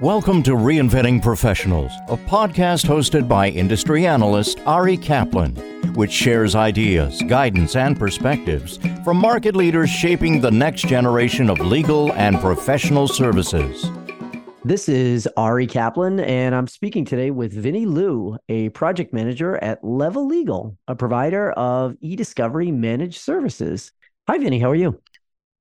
Welcome to Reinventing Professionals, a podcast hosted by industry analyst Ari Kaplan, which shares ideas, guidance, and perspectives from market leaders shaping the next generation of legal and professional services. This is Ari Kaplan, and I'm speaking today with Vinny Liu, a project manager at Level Legal, a provider of e discovery managed services. Hi, Vinny. How are you?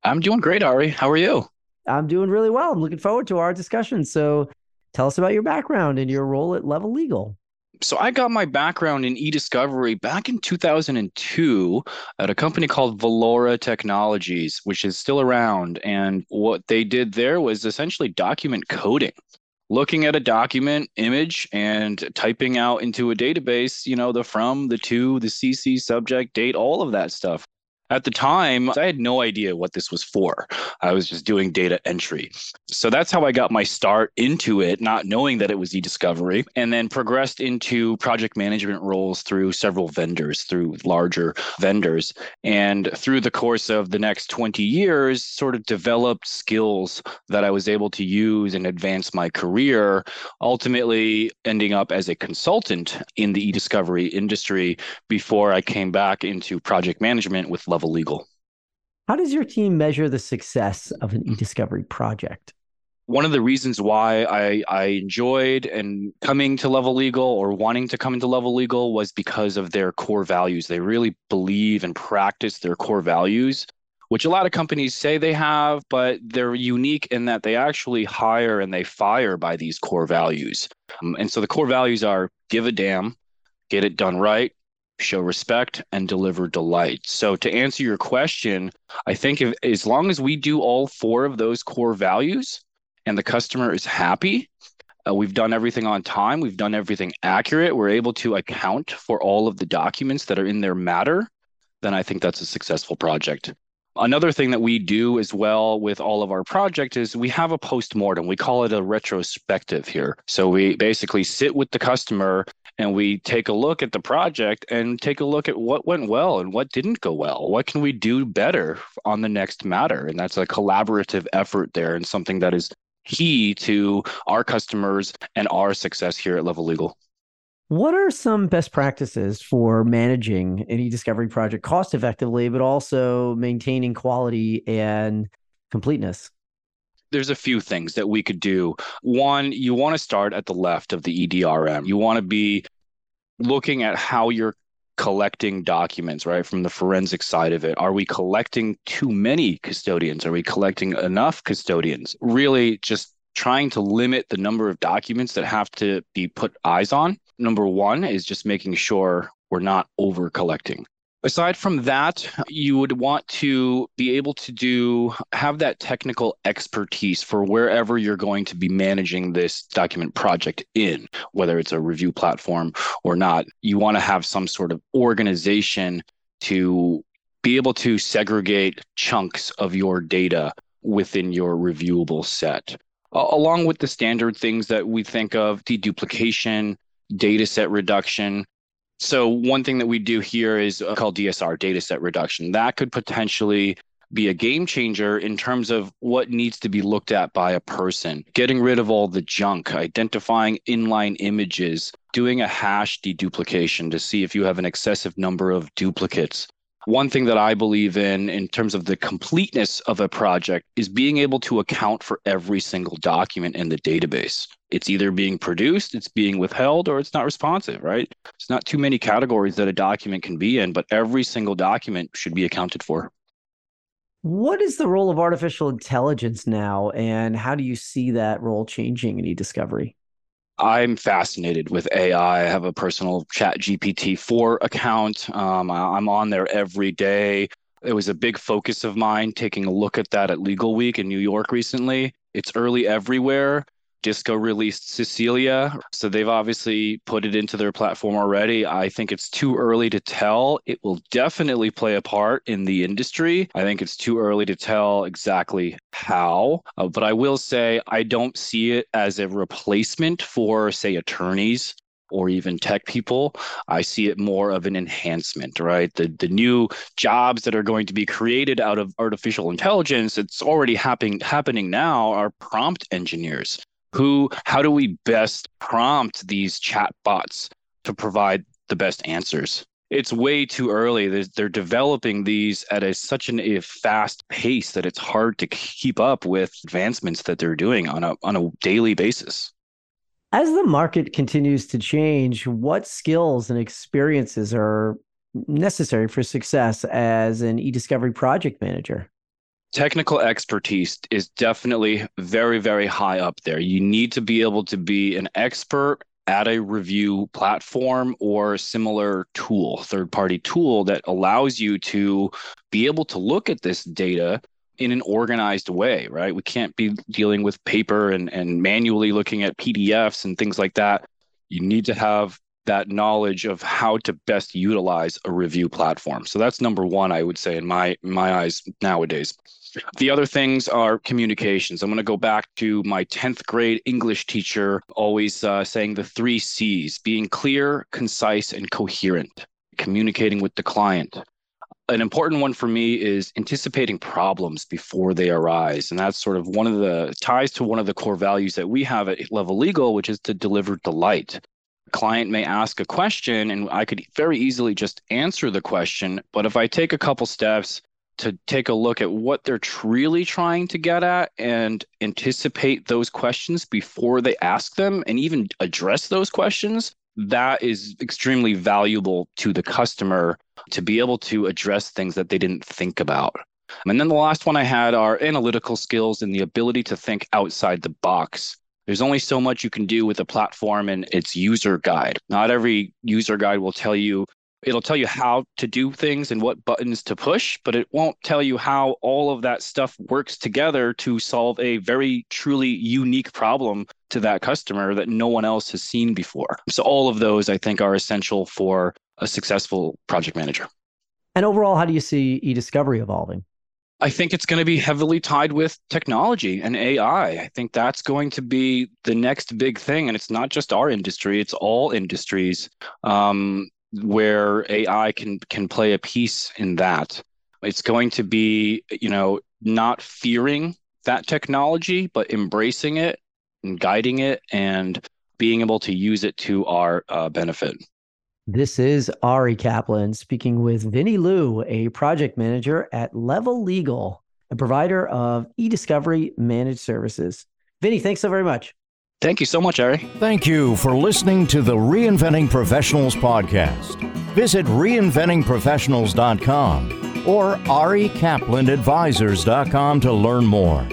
I'm doing great, Ari. How are you? I'm doing really well. I'm looking forward to our discussion. So, tell us about your background and your role at Level Legal. So, I got my background in e discovery back in 2002 at a company called Valora Technologies, which is still around. And what they did there was essentially document coding looking at a document image and typing out into a database, you know, the from, the to, the CC, subject, date, all of that stuff. At the time, I had no idea what this was for. I was just doing data entry. So that's how I got my start into it, not knowing that it was e-discovery, and then progressed into project management roles through several vendors, through larger vendors. And through the course of the next 20 years, sort of developed skills that I was able to use and advance my career, ultimately ending up as a consultant in the e-discovery industry before I came back into project management with Level legal. How does your team measure the success of an e-discovery project? One of the reasons why I, I enjoyed and coming to Level Legal or wanting to come into Level Legal was because of their core values. They really believe and practice their core values, which a lot of companies say they have, but they're unique in that they actually hire and they fire by these core values. Um, and so the core values are give a damn, get it done right, show respect, and deliver delight. So, to answer your question, I think if, as long as we do all four of those core values and the customer is happy, uh, we've done everything on time, we've done everything accurate, we're able to account for all of the documents that are in their matter, then I think that's a successful project. Another thing that we do as well with all of our project is we have a post-mortem. We call it a retrospective here. So we basically sit with the customer and we take a look at the project and take a look at what went well and what didn't go well. What can we do better on the next matter? And that's a collaborative effort there and something that is key to our customers and our success here at Level Legal. What are some best practices for managing an e-discovery project cost effectively, but also maintaining quality and completeness? There's a few things that we could do. One, you want to start at the left of the EDRM. You want to be looking at how you're collecting documents, right? From the forensic side of it. Are we collecting too many custodians? Are we collecting enough custodians? Really just trying to limit the number of documents that have to be put eyes on. Number one is just making sure we're not over collecting. Aside from that, you would want to be able to do have that technical expertise for wherever you're going to be managing this document project in, whether it's a review platform or not. You want to have some sort of organization to be able to segregate chunks of your data within your reviewable set. along with the standard things that we think of deduplication, data set reduction, so one thing that we do here is uh, called DSR, data set reduction. That could potentially be a game changer in terms of what needs to be looked at by a person. Getting rid of all the junk, identifying inline images, doing a hash deduplication to see if you have an excessive number of duplicates. One thing that I believe in, in terms of the completeness of a project, is being able to account for every single document in the database. It's either being produced, it's being withheld, or it's not responsive, right? It's not too many categories that a document can be in, but every single document should be accounted for. What is the role of artificial intelligence now, and how do you see that role changing in e-discovery? I'm fascinated with AI. I have a personal Chat GPT 4 account. Um, I'm on there every day. It was a big focus of mine taking a look at that at Legal Week in New York recently. It's early everywhere. Disco released Cecilia. So they've obviously put it into their platform already. I think it's too early to tell. It will definitely play a part in the industry. I think it's too early to tell exactly how. Uh, but I will say I don't see it as a replacement for, say, attorneys or even tech people. I see it more of an enhancement, right? The the new jobs that are going to be created out of artificial intelligence, it's already happening happening now are prompt engineers Who, how do we best prompt these chat bots to provide the best answers? It's way too early. They're, they're developing these at a, such an, a fast pace that it's hard to keep up with advancements that they're doing on a, on a daily basis. As the market continues to change, what skills and experiences are necessary for success as an e-discovery project manager? Technical expertise is definitely very, very high up there. You need to be able to be an expert at a review platform or similar tool, third party tool that allows you to be able to look at this data in an organized way, right? We can't be dealing with paper and, and manually looking at PDFs and things like that. You need to have that knowledge of how to best utilize a review platform. So that's number one, I would say, in my my eyes nowadays. The other things are communications. I'm going to go back to my 10th grade English teacher always uh, saying the three C's being clear, concise, and coherent, communicating with the client. An important one for me is anticipating problems before they arise. And that's sort of one of the ties to one of the core values that we have at Level Legal, which is to deliver delight client may ask a question and I could very easily just answer the question. But if I take a couple steps to take a look at what they're truly trying to get at and anticipate those questions before they ask them and even address those questions, that is extremely valuable to the customer to be able to address things that they didn't think about. And then the last one I had are analytical skills and the ability to think outside the box. There's only so much you can do with a platform and its user guide. Not every user guide will tell you it'll tell you how to do things and what buttons to push, but it won't tell you how all of that stuff works together to solve a very truly unique problem to that customer that no one else has seen before. So all of those I think are essential for a successful project manager. And overall, how do you see e-discovery evolving? I think it's going to be heavily tied with technology and AI. I think that's going to be the next big thing. And it's not just our industry, it's all industries. Um, where AI can can play a piece in that. It's going to be, you know, not fearing that technology, but embracing it and guiding it and being able to use it to our uh, benefit. This is Ari Kaplan speaking with Vinny Liu, a project manager at Level Legal, a provider of e-discovery managed services. Vinny, thanks so very much. Thank you so much, Ari. Thank you for listening to the Reinventing Professionals podcast. Visit reinventingprofessionals.com or arikaplanadvisors.com to learn more.